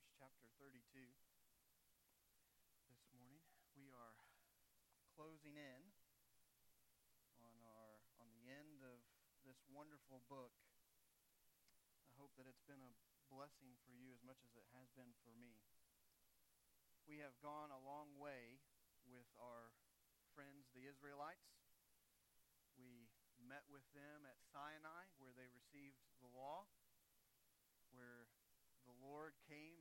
Numbers chapter 32 this morning. We are closing in on our on the end of this wonderful book. I hope that it's been a blessing for you as much as it has been for me. We have gone a long way with our friends the Israelites. We met with them at Sinai where they received the law, where the Lord came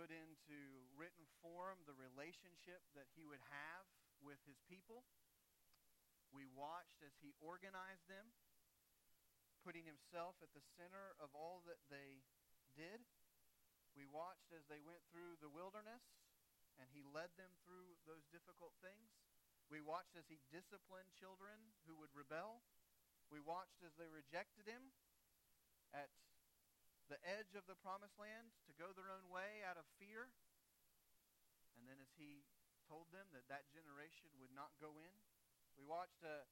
put into written form the relationship that he would have with his people. We watched as he organized them, putting himself at the center of all that they did. We watched as they went through the wilderness and he led them through those difficult things. We watched as he disciplined children who would rebel. We watched as they rejected him at edge of the promised land to go their own way out of fear. And then as he told them that that generation would not go in, we watched uh,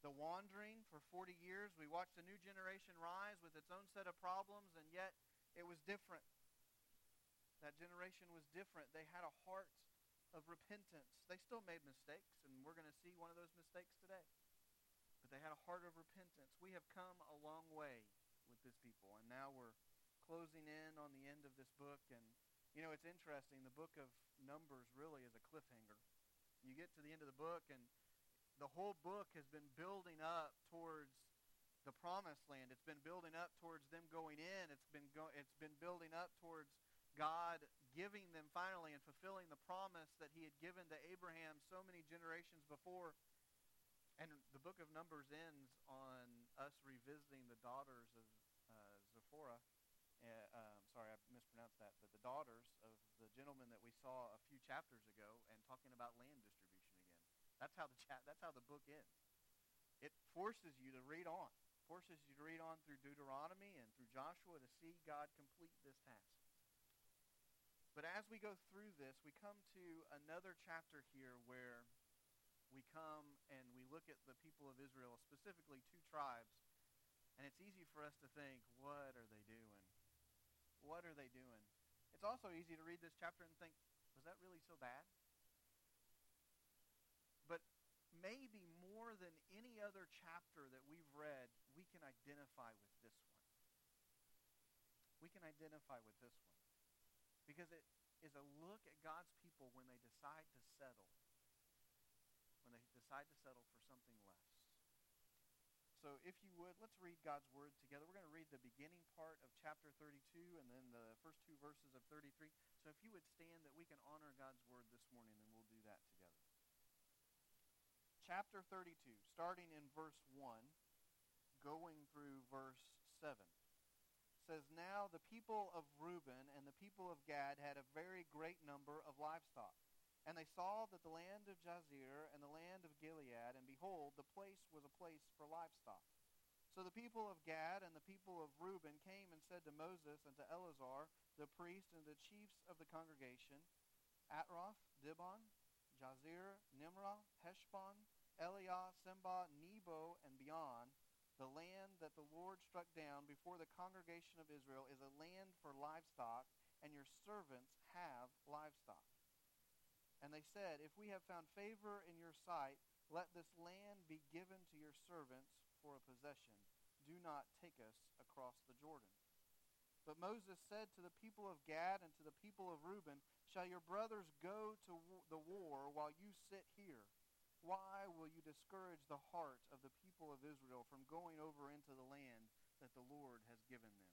the wandering for 40 years. We watched a new generation rise with its own set of problems, and yet it was different. That generation was different. They had a heart of repentance. They still made mistakes, and we're going to see one of those mistakes today. But they had a heart of repentance. We have come a long way with this people, and now we're closing in on the end of this book. And, you know, it's interesting. The book of Numbers really is a cliffhanger. You get to the end of the book, and the whole book has been building up towards the promised land. It's been building up towards them going in. It's been go- it's been building up towards God giving them finally and fulfilling the promise that he had given to Abraham so many generations before. And the book of Numbers ends on us revisiting the daughters of uh, Zipporah uh, um, sorry, I mispronounced that, but the daughters of the gentleman that we saw a few chapters ago, and talking about land distribution again. That's how the cha- that's how the book ends. It forces you to read on, forces you to read on through Deuteronomy and through Joshua to see God complete this task. But as we go through this, we come to another chapter here where we come and we look at the people of Israel, specifically two tribes, and it's easy for us to think, what are they doing? What are they doing? It's also easy to read this chapter and think, was that really so bad? But maybe more than any other chapter that we've read, we can identify with this one. We can identify with this one. Because it is a look at God's people when they decide to settle. When they decide to settle for something less. So if you would, let's read God's word together. We're going to read the beginning part of chapter 32 and then the first two verses of 33. So if you would stand that we can honor God's word this morning, then we'll do that together. Chapter 32, starting in verse 1, going through verse 7 says, Now the people of Reuben and the people of Gad had a very great number of livestock. And they saw that the land of Jazer and the land of Gilead, and behold, the place was a place for livestock. So the people of Gad and the people of Reuben came and said to Moses and to Eleazar, the priest, and the chiefs of the congregation, Ataroth, Dibon, Jazer, Nimrah, Heshbon, Elealeh, Sebam, Nebo, and Beon, the land that the Lord struck down before the congregation of Israel is a land for livestock, and your servants have livestock. And they said, If we have found favor in your sight, let this land be given to your servants for a possession. Do not take us across the Jordan. But Moses said to the people of Gad and to the people of Reuben, Shall your brothers go to the war while you sit here? Why will you discourage the heart of the people of Israel from going over into the land that the Lord has given them?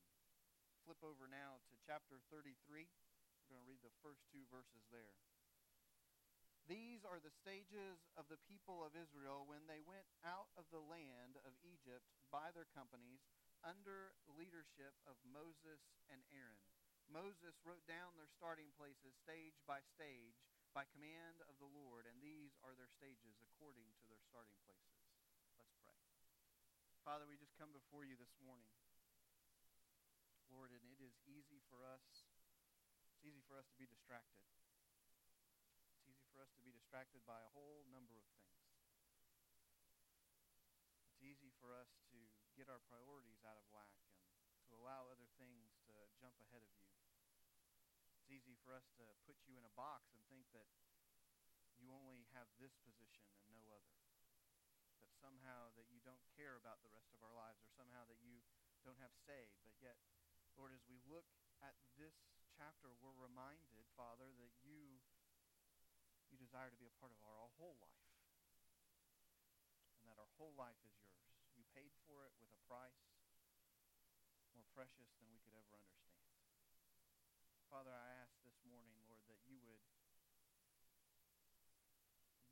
Flip over now to chapter 33. We're going to read the first two verses there. These are the stages of the people of Israel when they went out of the land of Egypt by their companies under leadership of Moses and Aaron. Moses wrote down their starting places stage by stage by command of the Lord, and these are their stages according to their starting places. Let's pray. Father, we just come before you this morning. Lord, and it is easy for us, it's easy for us to be distracted for us to be distracted by a whole number of things. It's easy for us to get our priorities out of whack and to allow other things to jump ahead of you. It's easy for us to put you in a box and think that you only have this position and no other. That somehow that you don't care about the rest of our lives or somehow that you don't have say. But yet, Lord, as we look at this chapter, we're reminded, Father, that you you desire to be a part of our whole life. And that our whole life is yours. You paid for it with a price more precious than we could ever understand. Father, I ask this morning, Lord, that you would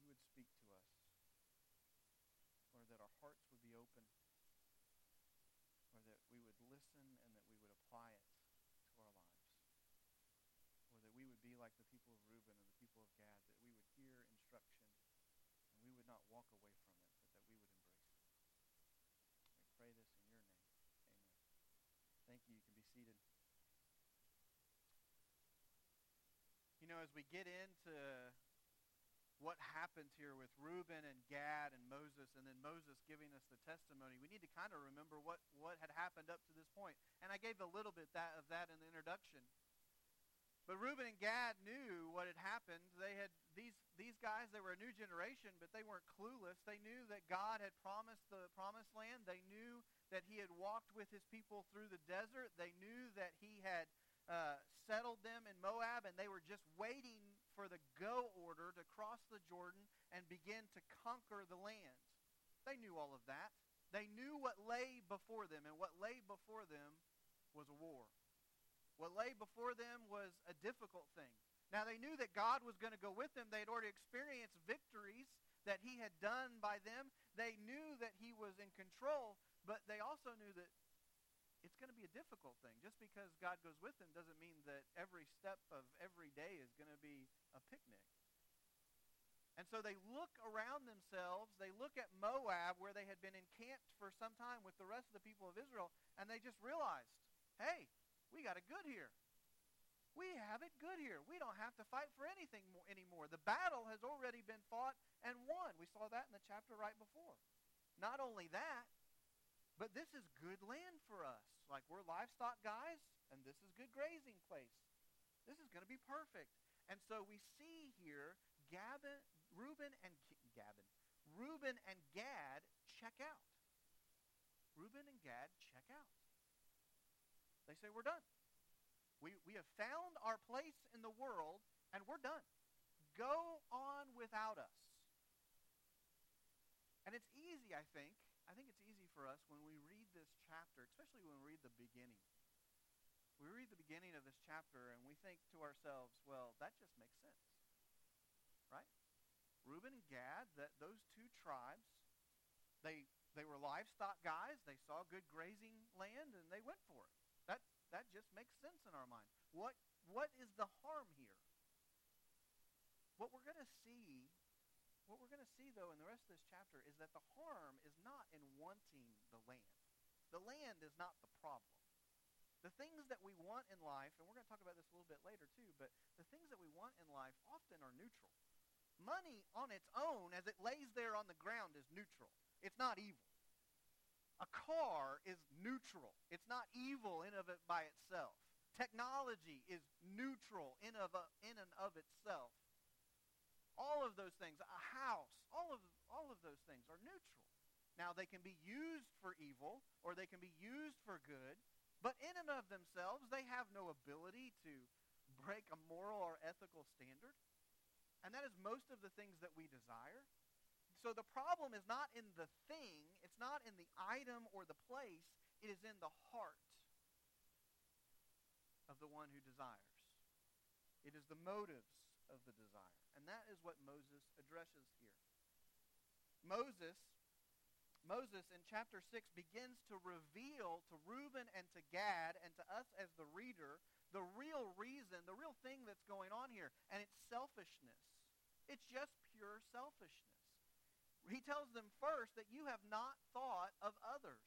you would speak to us. Lord, that our hearts would be open. Lord, that we would listen and that we would apply it to our lives. Or that we would be like the people of Reuben and the people of Gad, that we would hear instruction and we would not walk away from it, but that we would embrace it. We pray this in your name. Amen. Thank you. You can be seated. You know, as we get into what happens here with Reuben and Gad and Moses, and then Moses giving us the testimony, we need to kind of remember what, what had happened up to this point. And I gave a little bit that, of that in the introduction. But Reuben and Gad knew what had happened. They had these these guys, they were a new generation, but they weren't clueless. They knew that God had promised the promised land. They knew that he had walked with his people through the desert. They knew that he had uh, settled them in Moab, and they were just waiting for the go order to cross the Jordan and begin to conquer the land. They knew all of that. They knew what lay before them, and what lay before them was a war. What lay before them was a difficult thing. Now, they knew that God was going to go with them. They had already experienced victories that he had done by them. They knew that he was in control, but they also knew that it's going to be a difficult thing. Just because God goes with them doesn't mean that every step of every day is going to be a picnic. And so they look around themselves. They look at Moab, where they had been encamped for some time with the rest of the people of Israel, and they just realized, hey, we got it good here. We have it good here. We don't have to fight for anything more, anymore. The battle has already been fought and won. We saw that in the chapter right before. Not only that, but this is good land for us. Like we're livestock guys, and this is good grazing place. This is going to be perfect. And so we see here Gabin, Reuben and Gabin, Reuben and Gad check out. Reuben and Gad check out. They say, We're done. We, we have found our place in the world, and we're done. Go on without us. And it's easy, I think. I think it's easy for us when we read this chapter, especially when we read the beginning. We read the beginning of this chapter and we think to ourselves, well, that just makes sense. Right? Reuben and Gad, that those two tribes, they they were livestock guys. They saw good grazing land and they went for it. That, that just makes sense in our mind. What, what is the harm here? What we're going to see, what we're going to see, though, in the rest of this chapter is that the harm is not in wanting the land. The land is not the problem. The things that we want in life, and we're going to talk about this a little bit later too, but the things that we want in life often are neutral. Money on its own, as it lays there on the ground, is neutral. It's not evil. A car is neutral. It's not evil in of it by itself. Technology is neutral in of a, in and of itself. All of those things, a house, all of all of those things are neutral. Now they can be used for evil or they can be used for good, but in and of themselves they have no ability to break a moral or ethical standard. And that is most of the things that we desire. So the problem is not in the thing, it's not in the item or the place, it is in the heart of the one who desires. It is the motives of the desire. And that is what Moses addresses here. Moses Moses in chapter 6 begins to reveal to Reuben and to Gad and to us as the reader the real reason, the real thing that's going on here, and it's selfishness. It's just pure selfishness. He tells them first that you have not thought of others.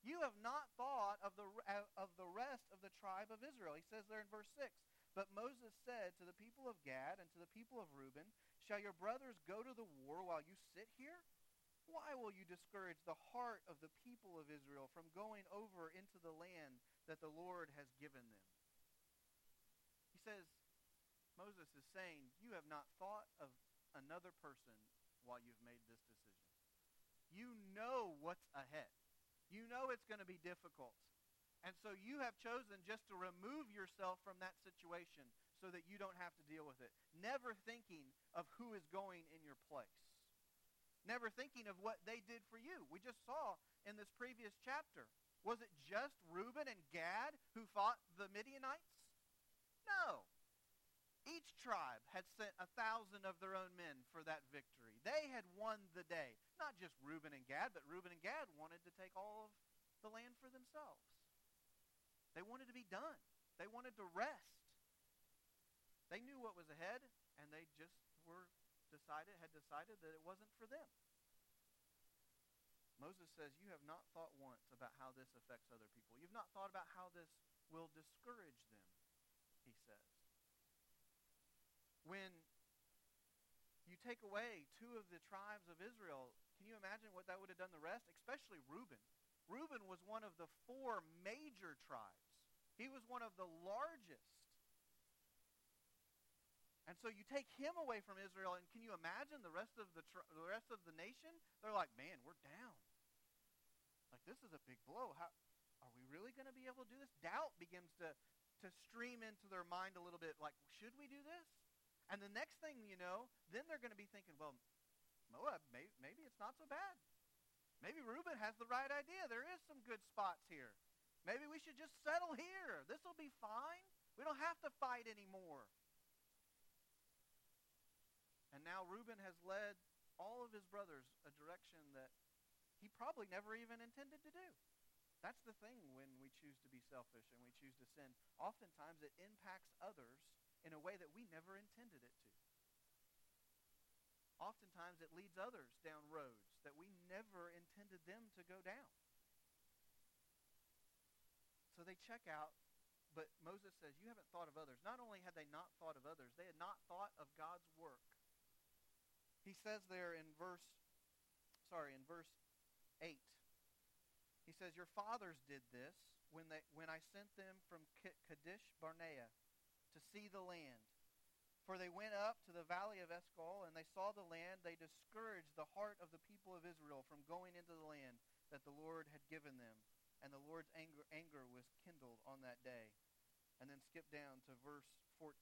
You have not thought of the, uh, of the rest of the tribe of Israel. He says there in verse 6, But Moses said to the people of Gad and to the people of Reuben, Shall your brothers go to the war while you sit here? Why will you discourage the heart of the people of Israel from going over into the land that the Lord has given them? He says, Moses is saying, You have not thought of another person while you've made this decision. You know what's ahead. You know it's going to be difficult. And so you have chosen just to remove yourself from that situation so that you don't have to deal with it. Never thinking of who is going in your place. Never thinking of what they did for you. We just saw in this previous chapter. Was it just Reuben and Gad who fought the Midianites? No. Tribe had sent a thousand of their own men for that victory. They had won the day. Not just Reuben and Gad, but Reuben and Gad wanted to take all of the land for themselves. They wanted to be done. They wanted to rest. They knew what was ahead, and they just were decided, had decided that it wasn't for them. Moses says, You have not thought once about how this affects other people. You've not thought about how this will discourage them, he says. When you take away two of the tribes of Israel, can you imagine what that would have done the rest? Especially Reuben. Reuben was one of the four major tribes. He was one of the largest. And so you take him away from Israel, and can you imagine the rest of the, tr- the rest of the nation? They're like, man, we're down. Like this is a big blow. How are we really going to be able to do this? Doubt begins to to stream into their mind a little bit. Like, should we do this? And the next thing you know, then they're going to be thinking, well, Moab, maybe, maybe it's not so bad. Maybe Reuben has the right idea. There is some good spots here. Maybe we should just settle here. This will be fine. We don't have to fight anymore. And now Reuben has led all of his brothers a direction that he probably never even intended to do. That's the thing when we choose to be selfish and we choose to sin. Oftentimes it impacts others way that we never intended it to. Oftentimes it leads others down roads that we never intended them to go down. So they check out, but Moses says, You haven't thought of others. Not only had they not thought of others, they had not thought of God's work. He says there in verse, sorry, in verse 8, he says, Your fathers did this when, they, when I sent them from Kadesh Barnea to see the land. For they went up to the valley of Eshcol, and they saw the land. They discouraged the heart of the people of Israel from going into the land that the Lord had given them and the Lord's anger, anger was kindled on that day. And then skip down to verse 14.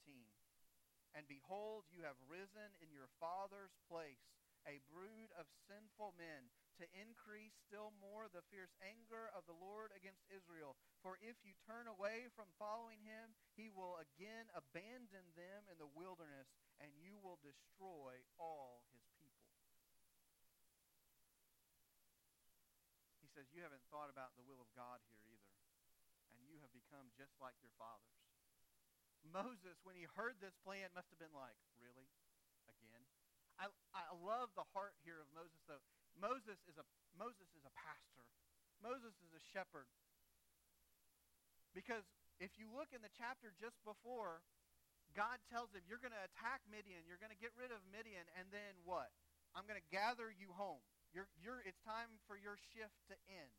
And behold, you have risen in your father's place a brood of sinful men to increase still more the fierce anger of the Lord against Israel. For if you turn away from following him, he will again abandon them in the wilderness, and you will destroy all his people. He says, You haven't thought about the will of God here either. And you have become just like your fathers. Moses, when he heard this plan, must have been like, Really? Again? I, I love the heart here of Moses, though. Moses is a Moses is a pastor. Moses is a shepherd. Because if you look in the chapter just before, God tells him, You're going to attack Midian, you're going to get rid of Midian, and then what? I'm going to gather you home. You're, you're, it's time for your shift to end.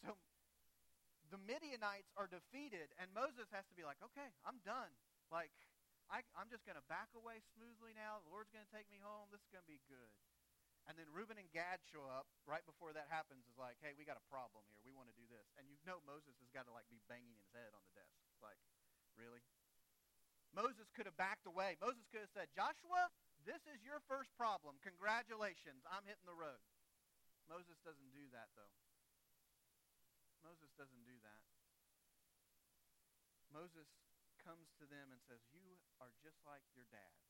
So the Midianites are defeated, and Moses has to be like, okay, I'm done. Like, I, I'm just going to back away smoothly now. The Lord's going to take me home. This is going to be good. And then Reuben and Gad show up right before that happens. Is like, hey, we got a problem here. We want to do this. And you know Moses has got to like be banging his head on the desk. Like, really? Moses could have backed away. Moses could have said, Joshua, this is your first problem. Congratulations. I'm hitting the road. Moses doesn't do that, though. Moses doesn't do that. Moses comes to them and says, You are just like your dads.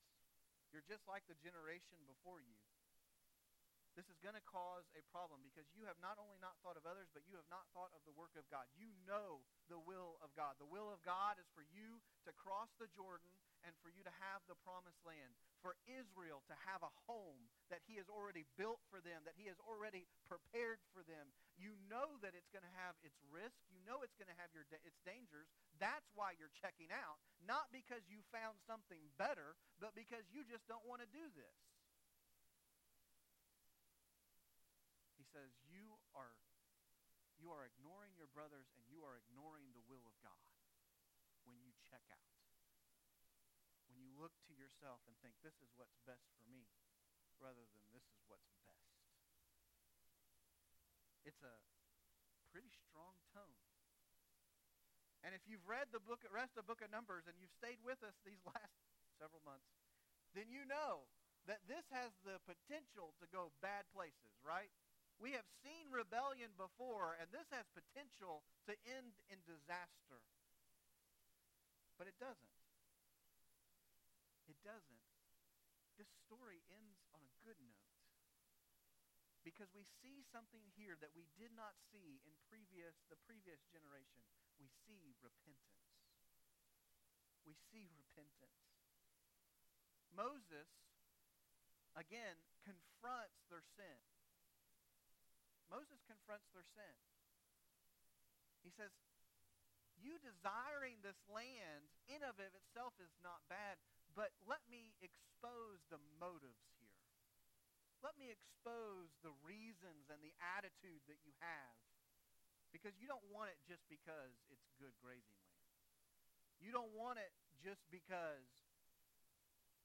You're just like the generation before you. This is going to cause a problem because you have not only not thought of others, but you have not thought of the work of God. You know the will of God. The will of God is for you to cross the Jordan and for you to have the promised land. For Israel to have a home that he has already built for them, that he has already prepared for them. You know that it's going to have its risk. You know it's going to have your its dangers. That's why you're checking out. Not because you found something better, but because you just don't want to do this. Says you are you are ignoring your brothers and you are ignoring the will of God when you check out. When you look to yourself and think, this is what's best for me, rather than this is what's best. It's a pretty strong tone. And if you've read the book, rest of the book of Numbers and you've stayed with us these last several months, then you know that this has the potential to go bad places, right? We have seen rebellion before, and this has potential to end in disaster. But it doesn't. It doesn't. This story ends on a good note. Because we see something here that we did not see in previous the previous generation. We see repentance. We see repentance. Moses again confronts their sin. Moses confronts their sin. He says, You desiring this land in of itself is not bad, but let me expose the motives here. Let me expose the reasons and the attitude that you have. Because you don't want it just because it's good grazing land. You don't want it just because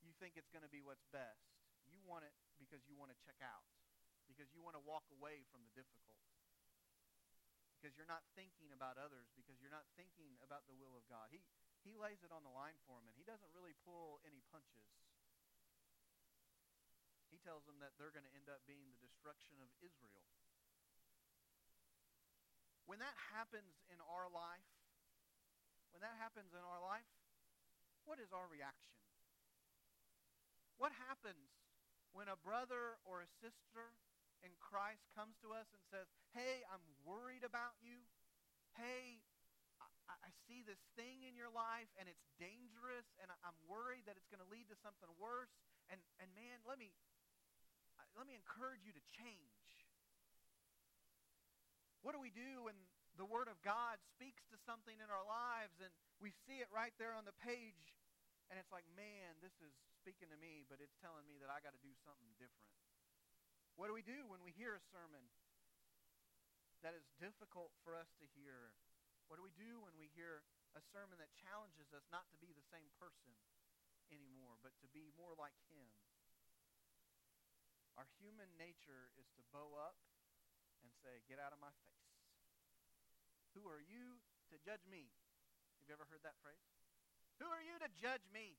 you think it's going to be what's best. You want it because you want to check out because you want to walk away from the difficult. Because you're not thinking about others, because you're not thinking about the will of God. He, he lays it on the line for them, and he doesn't really pull any punches. He tells them that they're going to end up being the destruction of Israel. When that happens in our life, when that happens in our life, what is our reaction? What happens when a brother or a sister in Christ comes to us and says, Hey, I'm worried about you. Hey, I, I see this thing in your life and it's dangerous and I'm worried that it's going to lead to something worse. And, and man, let me, uh, let me encourage you to change. What do we do when the Word of God speaks to something in our lives and we see it right there on the page and it's like, man, this is speaking to me, but it's telling me that I got to do something different. What do we do when we hear a sermon that is difficult for us to hear? What do we do when we hear a sermon that challenges us not to be the same person anymore, but to be more like Him? Our human nature is to bow up and say, Get out of my face. Who are you to judge me? Have you ever heard that phrase? Who are you to judge me?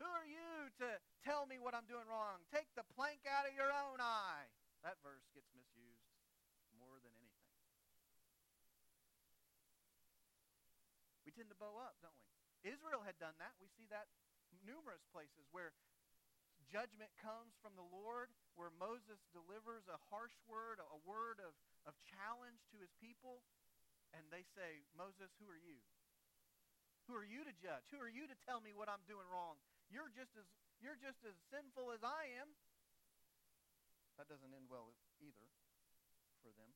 Who are you to tell me what I'm doing wrong? Take the plank out of your own eye. That verse gets misused more than anything. We tend to bow up, don't we? Israel had done that. We see that numerous places where judgment comes from the Lord, where Moses delivers a harsh word, a word of, of challenge to his people, and they say, Moses, who are you? Who are you to judge? Who are you to tell me what I'm doing wrong? You're just as you're just as sinful as I am. That doesn't end well either for them.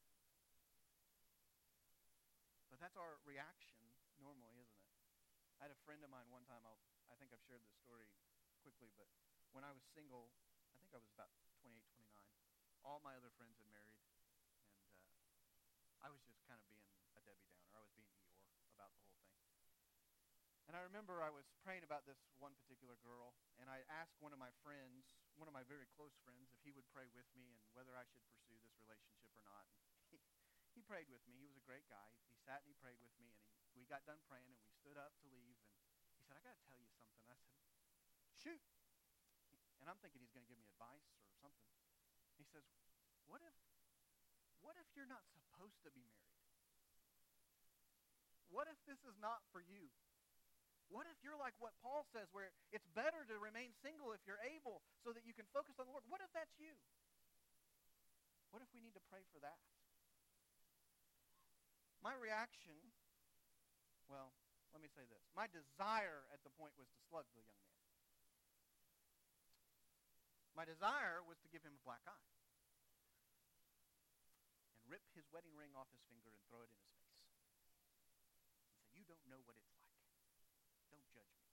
But that's our reaction normally, isn't it? I had a friend of mine one time, I'll, I think I've shared this story quickly, but when I was single, I think I was about 28, 29, all my other friends had married, and uh, I was just kind of being a Debbie Downer. I was being Eeyore about the whole thing. And I remember I was praying about this one particular girl, and I asked one of my friends, one of my very close friends, if he would pray with me and whether I should pursue this relationship or not. He, he prayed with me. He was a great guy. He sat and he prayed with me, and he, we got done praying, and we stood up to leave, and he said, I got to tell you something. I said, shoot. And I'm thinking he's going to give me advice or something. He says, what if, what if you're not supposed to be married? What if this is not for you? What if you're like what Paul says, where it's better to remain single if you're able so that you can focus on the Lord? What if that's you? What if we need to pray for that? My reaction, well, let me say this. My desire at the point was to slug the young man. My desire was to give him a black eye and rip his wedding ring off his finger and throw it in his face and say, You don't know what it's like. Don't judge me.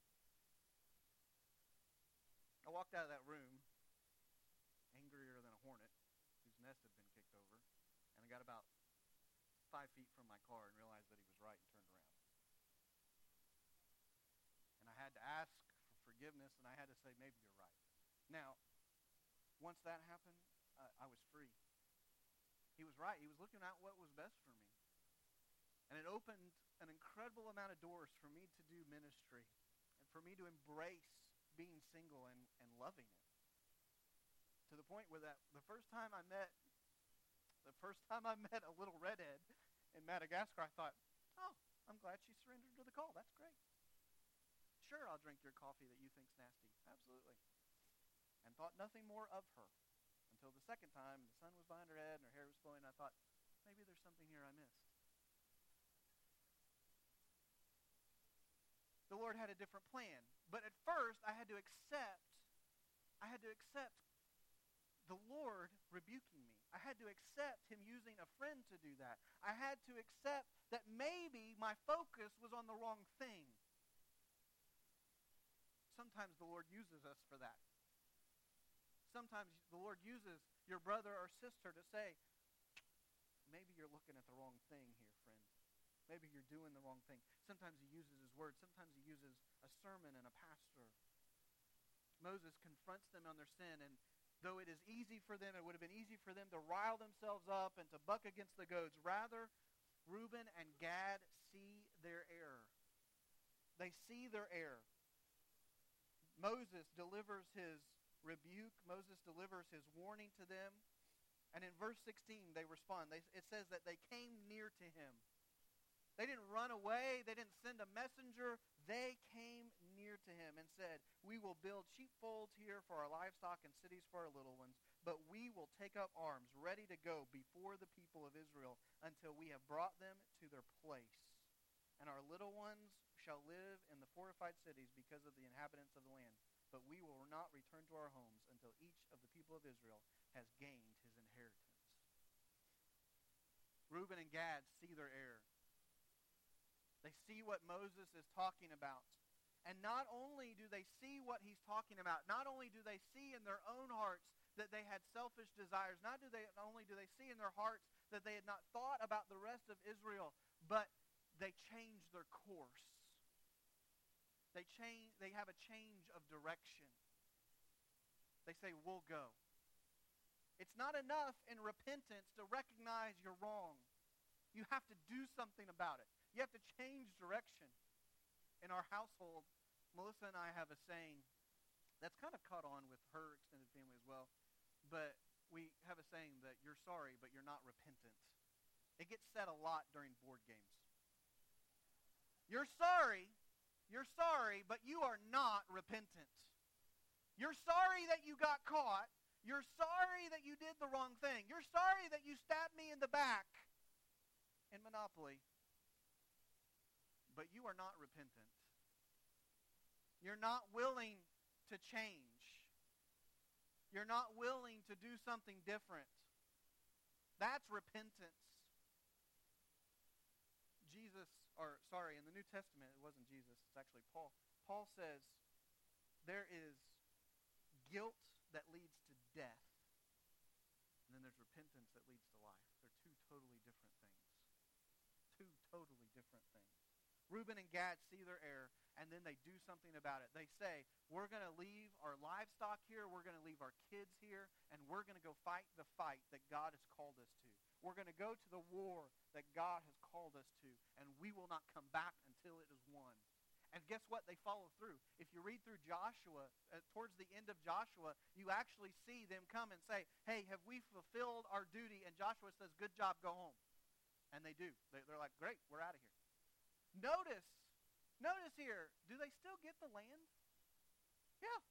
I walked out of that room angrier than a hornet whose nest had been kicked over, and I got about five feet from my car and realized that he was right and turned around. And I had to ask for forgiveness, and I had to say, maybe you're right. Now, once that happened, uh, I was free. He was right. He was looking at what was best for me. And it opened an incredible amount of doors for me to do ministry and for me to embrace being single and, and loving it. To the point where that the first time I met the first time I met a little redhead in Madagascar, I thought, oh, I'm glad she surrendered to the call. That's great. Sure, I'll drink your coffee that you think's nasty. Absolutely. And thought nothing more of her until the second time the sun was behind her head and her hair was flowing. I thought, maybe there's something here I missed. The Lord had a different plan. But at first, I had to accept, I had to accept the Lord rebuking me. I had to accept him using a friend to do that. I had to accept that maybe my focus was on the wrong thing. Sometimes the Lord uses us for that. Sometimes the Lord uses your brother or sister to say, maybe you're looking at the wrong thing here. Maybe you're doing the wrong thing. Sometimes he uses his word. Sometimes he uses a sermon and a pastor. Moses confronts them on their sin, and though it is easy for them, it would have been easy for them to rile themselves up and to buck against the goads. Rather, Reuben and Gad see their error. They see their error. Moses delivers his rebuke. Moses delivers his warning to them. And in verse 16, they respond. They, it says that they came near to him. They didn't run away. They didn't send a messenger. They came near to him and said, We will build sheepfolds here for our livestock and cities for our little ones, but we will take up arms, ready to go before the people of Israel until we have brought them to their place. And our little ones shall live in the fortified cities because of the inhabitants of the land. But we will not return to our homes until each of the people of Israel has gained his inheritance. Reuben and Gad see their error. They see what Moses is talking about. And not only do they see what he's talking about, not only do they see in their own hearts that they had selfish desires, not do they not only do they see in their hearts that they had not thought about the rest of Israel, but they change their course. They change they have a change of direction. They say, "We'll go." It's not enough in repentance to recognize you're wrong. You have to do something about it. You have to change direction. In our household, Melissa and I have a saying that's kind of caught on with her extended family as well. But we have a saying that you're sorry, but you're not repentant. It gets said a lot during board games. You're sorry, you're sorry, but you are not repentant. You're sorry that you got caught. You're sorry that you did the wrong thing. You're sorry that you stabbed me in the back in Monopoly but you are not repentant. You're not willing to change. You're not willing to do something different. That's repentance. Jesus, or sorry, in the New Testament, it wasn't Jesus, it's actually Paul. Paul says there is guilt that leads to death, and then there's repentance that leads to life. They're two totally different things. Two totally different things. Reuben and Gad see their error, and then they do something about it. They say, we're going to leave our livestock here, we're going to leave our kids here, and we're going to go fight the fight that God has called us to. We're going to go to the war that God has called us to, and we will not come back until it is won. And guess what? They follow through. If you read through Joshua, uh, towards the end of Joshua, you actually see them come and say, hey, have we fulfilled our duty? And Joshua says, good job, go home. And they do. They're like, great, we're out of here. Notice, notice here, do they still get the land? Yeah.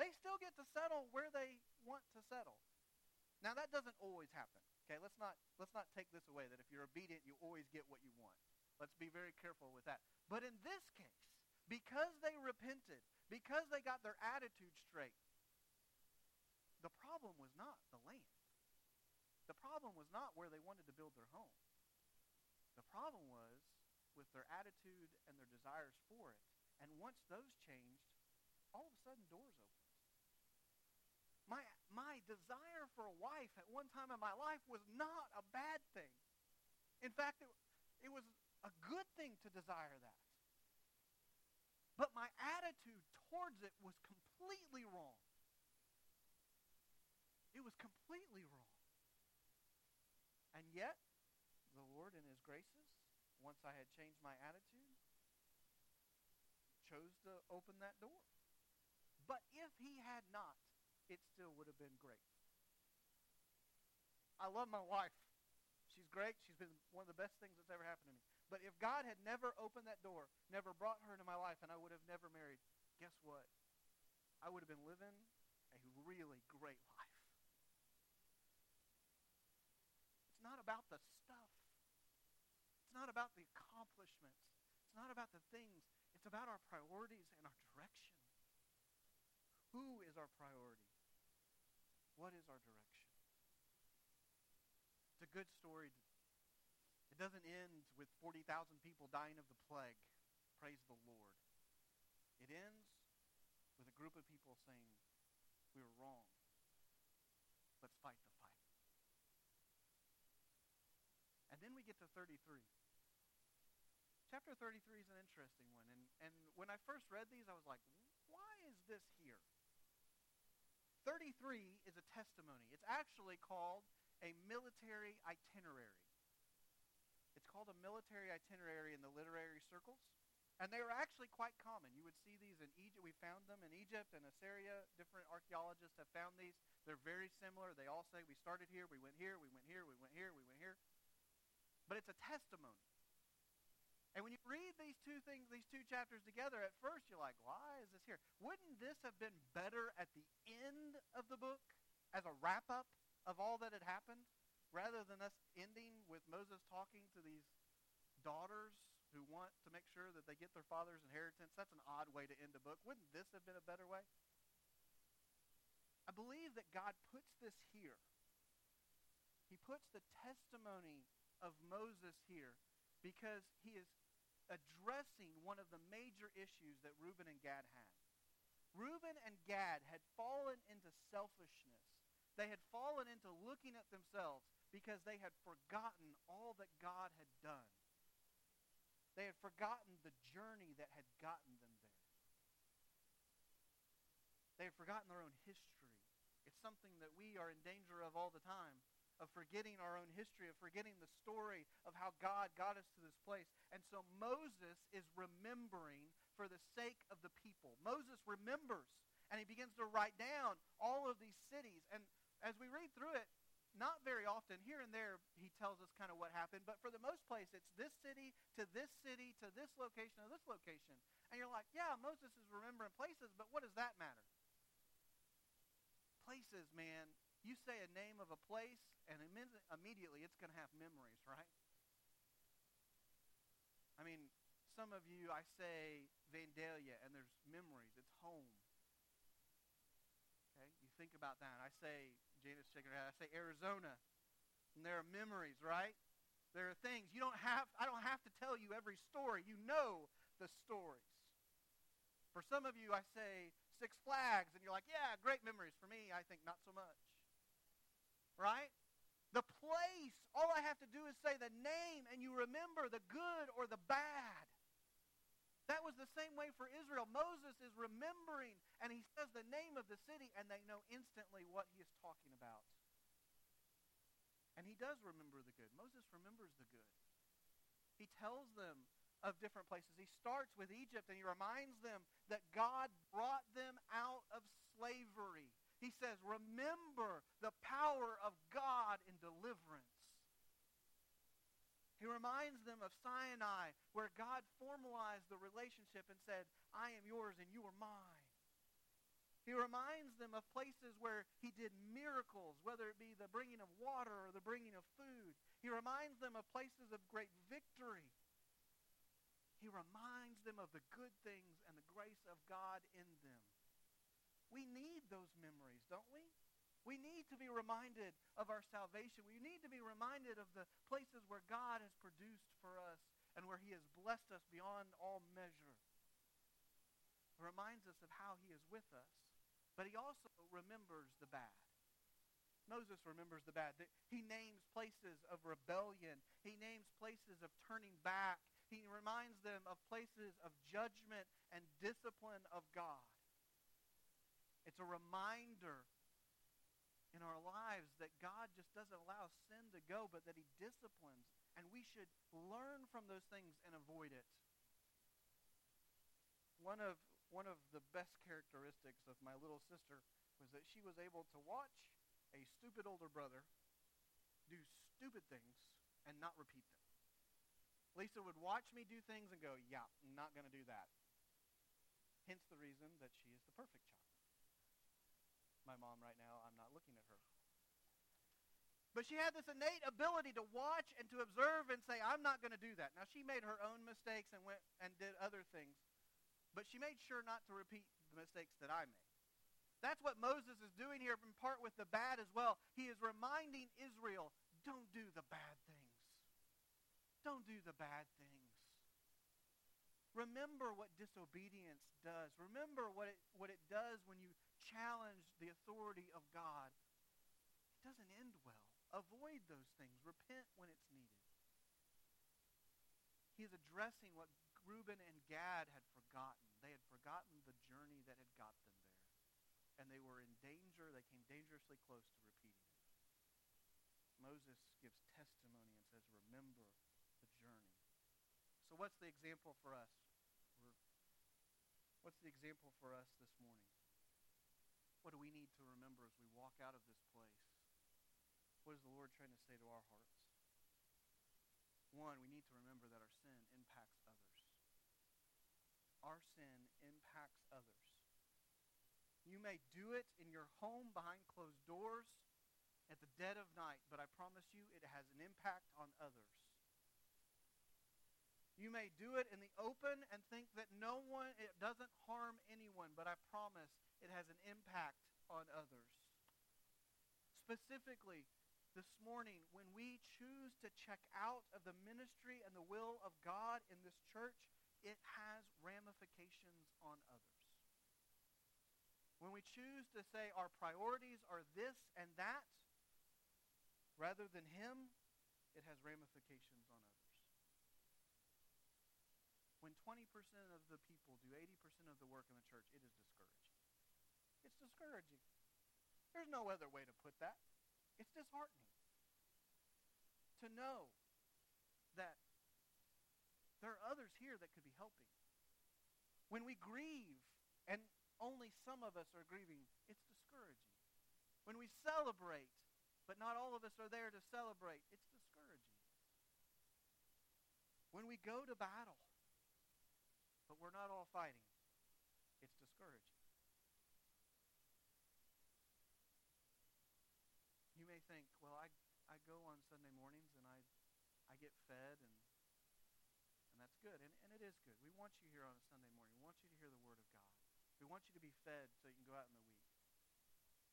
They still get to settle where they want to settle. Now that doesn't always happen. Okay, let's not let's not take this away that if you're obedient you always get what you want. Let's be very careful with that. But in this case, because they repented, because they got their attitude straight, the problem was not the land. The problem was not where they wanted to build their home. The problem was with their attitude and their desires for it. And once those changed, all of a sudden doors opened. My, my desire for a wife at one time in my life was not a bad thing. In fact, it, it was a good thing to desire that. But my attitude towards it was completely wrong. It was completely wrong. And yet, the Lord, in His graces, once I had changed my attitude, chose to open that door. But if He had not, it still would have been great. I love my wife. She's great. She's been one of the best things that's ever happened to me. But if God had never opened that door, never brought her into my life, and I would have never married, guess what? I would have been living a really great life. It's not about the not about the accomplishments. It's not about the things. It's about our priorities and our direction. Who is our priority? What is our direction? It's a good story It doesn't end with 40,000 people dying of the plague. Praise the Lord. It ends with a group of people saying, we were wrong. Let's fight the fight. And then we get to 33. Chapter 33 is an interesting one. And, and when I first read these, I was like, why is this here? 33 is a testimony. It's actually called a military itinerary. It's called a military itinerary in the literary circles. And they are actually quite common. You would see these in Egypt. We found them in Egypt and Assyria. Different archaeologists have found these. They're very similar. They all say we started here, we went here, we went here, we went here, we went here. But it's a testimony. And when you read these two things, these two chapters together, at first you're like, why is this here? Wouldn't this have been better at the end of the book as a wrap up of all that had happened? rather than us ending with Moses talking to these daughters who want to make sure that they get their father's inheritance, that's an odd way to end a book. Wouldn't this have been a better way? I believe that God puts this here. He puts the testimony of Moses here because he is addressing one of the major issues that Reuben and Gad had. Reuben and Gad had fallen into selfishness. They had fallen into looking at themselves because they had forgotten all that God had done. They had forgotten the journey that had gotten them there. They had forgotten their own history. It's something that we are in danger of all the time, of forgetting our own history, of forgetting the story of how God got us to this place. And so Moses is remembering for the sake of the people. Moses remembers, and he begins to write down all of these cities. And as we read through it, not very often. Here and there, he tells us kind of what happened, but for the most place, it's this city to this city to this location to this location. And you're like, yeah, Moses is remembering places, but what does that matter? Places, man. You say a name of a place, and immediately it's going to have memories, right? I mean, some of you, I say Vandalia, and there's memories. It's home. Okay, you think about that. I say Janice shaking. I say Arizona. And there are memories, right? There are things. You don't have, I don't have to tell you every story. You know the stories. For some of you, I say Six Flags, and you're like, yeah, great memories. For me, I think not so much. Right? The place, all I have to do is say the name, and you remember the good or the bad. That was the same way for Israel. Moses is remembering, and he says the name of the city, and they know instantly what he is talking about. And he does remember the good. Moses remembers the good. He tells them of different places. He starts with Egypt, and he reminds them that God brought them out of slavery. He says, remember the power of God in deliverance. He reminds them of Sinai, where God formalized the relationship and said, I am yours and you are mine. He reminds them of places where he did miracles, whether it be the bringing of water or the bringing of food. He reminds them of places of great victory. He reminds them of the good things and the grace of God in them. We need those memories, don't we? We need to be reminded of our salvation. We need to be reminded of the places where God has produced for us and where he has blessed us beyond all measure. It reminds us of how he is with us. But he also remembers the bad. Moses remembers the bad. He names places of rebellion. He names places of turning back. He reminds them of places of judgment and discipline of God. It's a reminder in our lives that God just doesn't allow sin to go, but that he disciplines. And we should learn from those things and avoid it. One of, one of the best characteristics of my little sister was that she was able to watch a stupid older brother do stupid things and not repeat them. Lisa would watch me do things and go, yeah, I'm not going to do that. Hence the reason that she is the perfect child. My mom right now, I'm not looking at her. But she had this innate ability to watch and to observe and say, I'm not going to do that. Now, she made her own mistakes and went and did other things, but she made sure not to repeat the mistakes that I made. That's what Moses is doing here, in part with the bad as well. He is reminding Israel, don't do the bad things. Don't do the bad things. Remember what disobedience does. Remember what it, what it does when you challenge the authority of God. It doesn't end well. Avoid those things. Repent when it's needed. He is addressing what Reuben and Gad had forgotten. They had forgotten the journey that had got them there. And they were in danger. They came dangerously close to repeating it. Moses gives testimony and says, remember the journey. so what's the example for us? What's the example for us this morning? What do we need to remember as we walk out of this place? What is the Lord trying to say to our hearts? One, we need to remember that our sin impacts others. Our sin impacts others. You may do it in your home behind closed doors at the dead of night, but I promise you it has an impact on others. You may do it in the open and think that no one, it doesn't harm anyone, but I promise it has an impact on others. Specifically, this morning, when we choose to check out of the ministry and the will of God in this church, it has ramifications on others. When we choose to say our priorities are this and that, rather than Him, it has ramifications on others. When 20% of the people do 80% of the work in the church, it is discouraging. It's discouraging. There's no other way to put that. It's disheartening to know that there are others here that could be helping. When we grieve and only some of us are grieving, it's discouraging. When we celebrate, but not all of us are there to celebrate, it's discouraging. When we go to battle we're not all fighting. It's discouraging. You may think, well, I, I go on Sunday mornings and I, I get fed and, and that's good. And, and it is good. We want you here on a Sunday morning. We want you to hear the Word of God. We want you to be fed so you can go out in the week.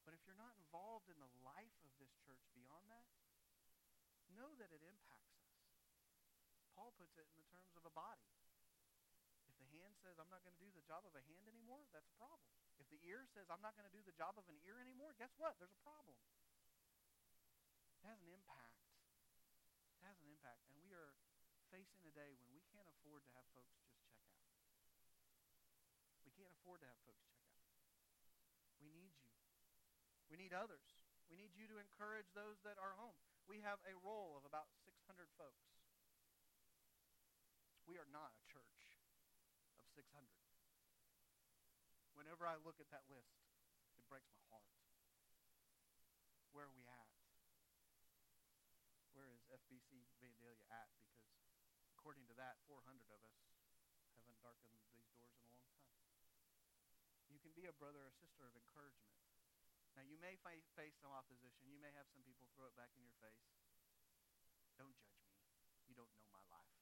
But if you're not involved in the life of this church beyond that, know that it impacts us. Paul puts it in the terms of a body hand says, I'm not going to do the job of a hand anymore, that's a problem. If the ear says, I'm not going to do the job of an ear anymore, guess what? There's a problem. It has an impact. It has an impact. And we are facing a day when we can't afford to have folks just check out. We can't afford to have folks check out. We need you. We need others. We need you to encourage those that are home. We have a roll of about 600 folks. We are not a 600. Whenever I look at that list, it breaks my heart. Where are we at? Where is FBC Vandalia at? Because according to that, 400 of us haven't darkened these doors in a long time. You can be a brother or sister of encouragement. Now, you may face some opposition. You may have some people throw it back in your face. Don't judge me. You don't know my life.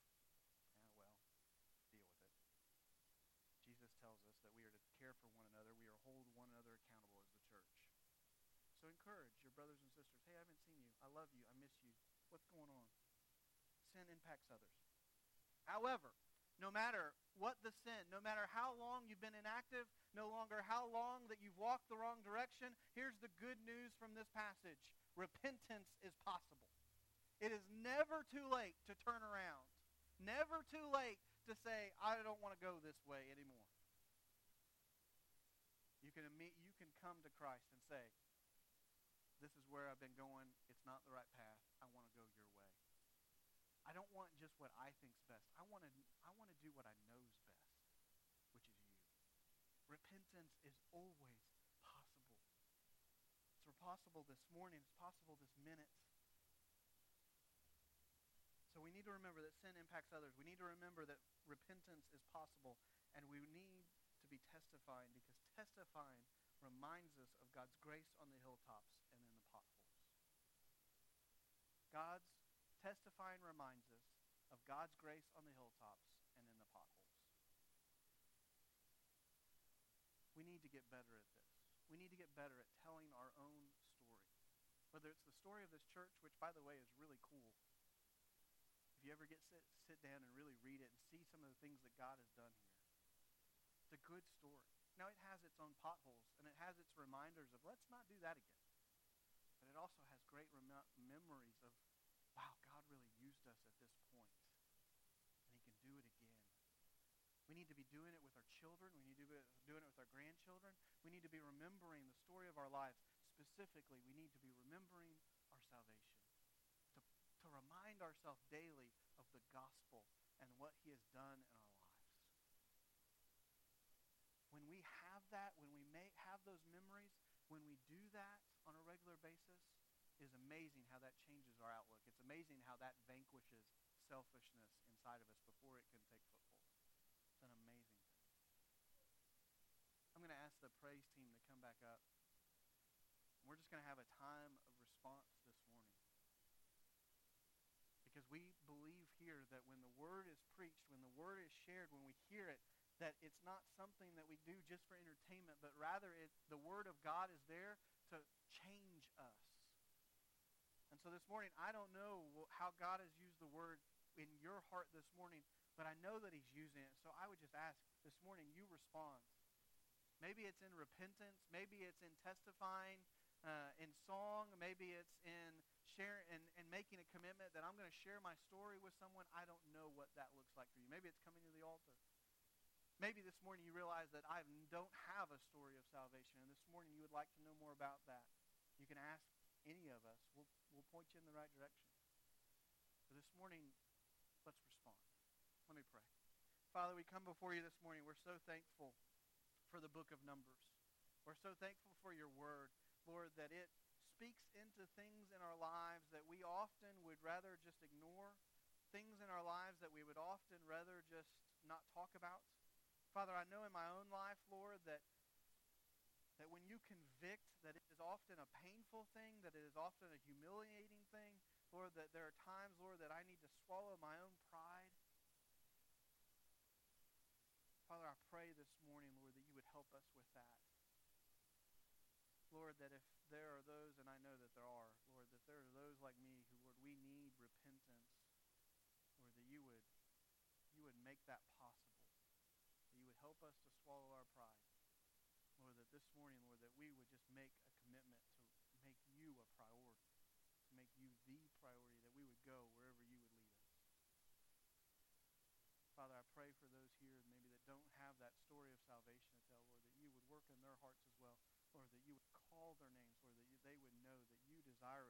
tells us that we are to care for one another. We are hold one another accountable as the church. So encourage your brothers and sisters. Hey, I haven't seen you. I love you. I miss you. What's going on? Sin impacts others. However, no matter what the sin, no matter how long you've been inactive, no longer how long that you've walked the wrong direction, here's the good news from this passage. Repentance is possible. It is never too late to turn around. never too late to say, I don't want to go this way anymore. You can, you can come to Christ and say, this is where I've been going. It's not the right path. I want to go your way. I don't want just what I think's best. I want to I want to do what I know's best, which is you. Repentance is always possible. It's possible this morning. It's possible this minute. So we need to remember that sin impacts others. We need to remember that repentance is possible, and we need to be testifying because testifying reminds us of God's grace on the hilltops potholes. God's testifying reminds us of God's grace on the hilltops and in the potholes. We need to get better at this. We need to get better at telling our own story. Whether it's the story of this church, which, by the way, is really cool. If you ever get sit, sit down and really read it and see some of the things that God has done here, it's a good story. Now, it has its own potholes, and it has its reminders of let's not do that again. It also has great rem- memories of, wow, God really used us at this point, and He can do it again. We need to be doing it with our children. We need to be doing it with our grandchildren. We need to be remembering the story of our lives. Specifically, we need to be remembering our salvation. To, to remind ourselves daily of the gospel and what He has done in our lives. When we have that, when we may have those memories, when we do that on a regular basis, is amazing how that changes our outlook. It's amazing how that vanquishes selfishness inside of us before it can take foothold. It's an amazing thing. I'm going to ask the praise team to come back up. We're just going to have a time of response this morning. Because we believe here that when the word is preached, when the word is shared, when we hear it, that it's not something that we do just for entertainment, but rather it, the word of God is there to change us. So this morning, I don't know how God has used the word in your heart this morning, but I know that he's using it. So I would just ask this morning, you respond. Maybe it's in repentance. Maybe it's in testifying, uh, in song. Maybe it's in sharing and, and making a commitment that I'm going to share my story with someone. I don't know what that looks like for you. Maybe it's coming to the altar. Maybe this morning you realize that I don't have a story of salvation, and this morning you would like to know more about that. You can ask any of us. We'll, we'll point you in the right direction. But this morning, let's respond. Let me pray. Father, we come before you this morning. We're so thankful for the book of Numbers. We're so thankful for your word, Lord, that it speaks into things in our lives that we often would rather just ignore, things in our lives that we would often rather just not talk about. Father, I know in my own life, Lord, that that when you convict, that it is often a painful thing, that it is often a humiliating thing, Lord, that there are times, Lord, that I need to swallow my own pride. Father, I pray this morning, Lord, that you would help us with that. Lord, that if there are those, and I know that there are, Lord, that there are those like me who, Lord, we need repentance, Lord, that you would you would make that possible That you would help us to swallow our pride. This morning, Lord, that we would just make a commitment to make you a priority, to make you the priority, that we would go wherever you would lead us. Father, I pray for those here maybe that don't have that story of salvation to tell, Lord, that you would work in their hearts as well. Lord, that you would call their names, Lord, that you, they would know that you desire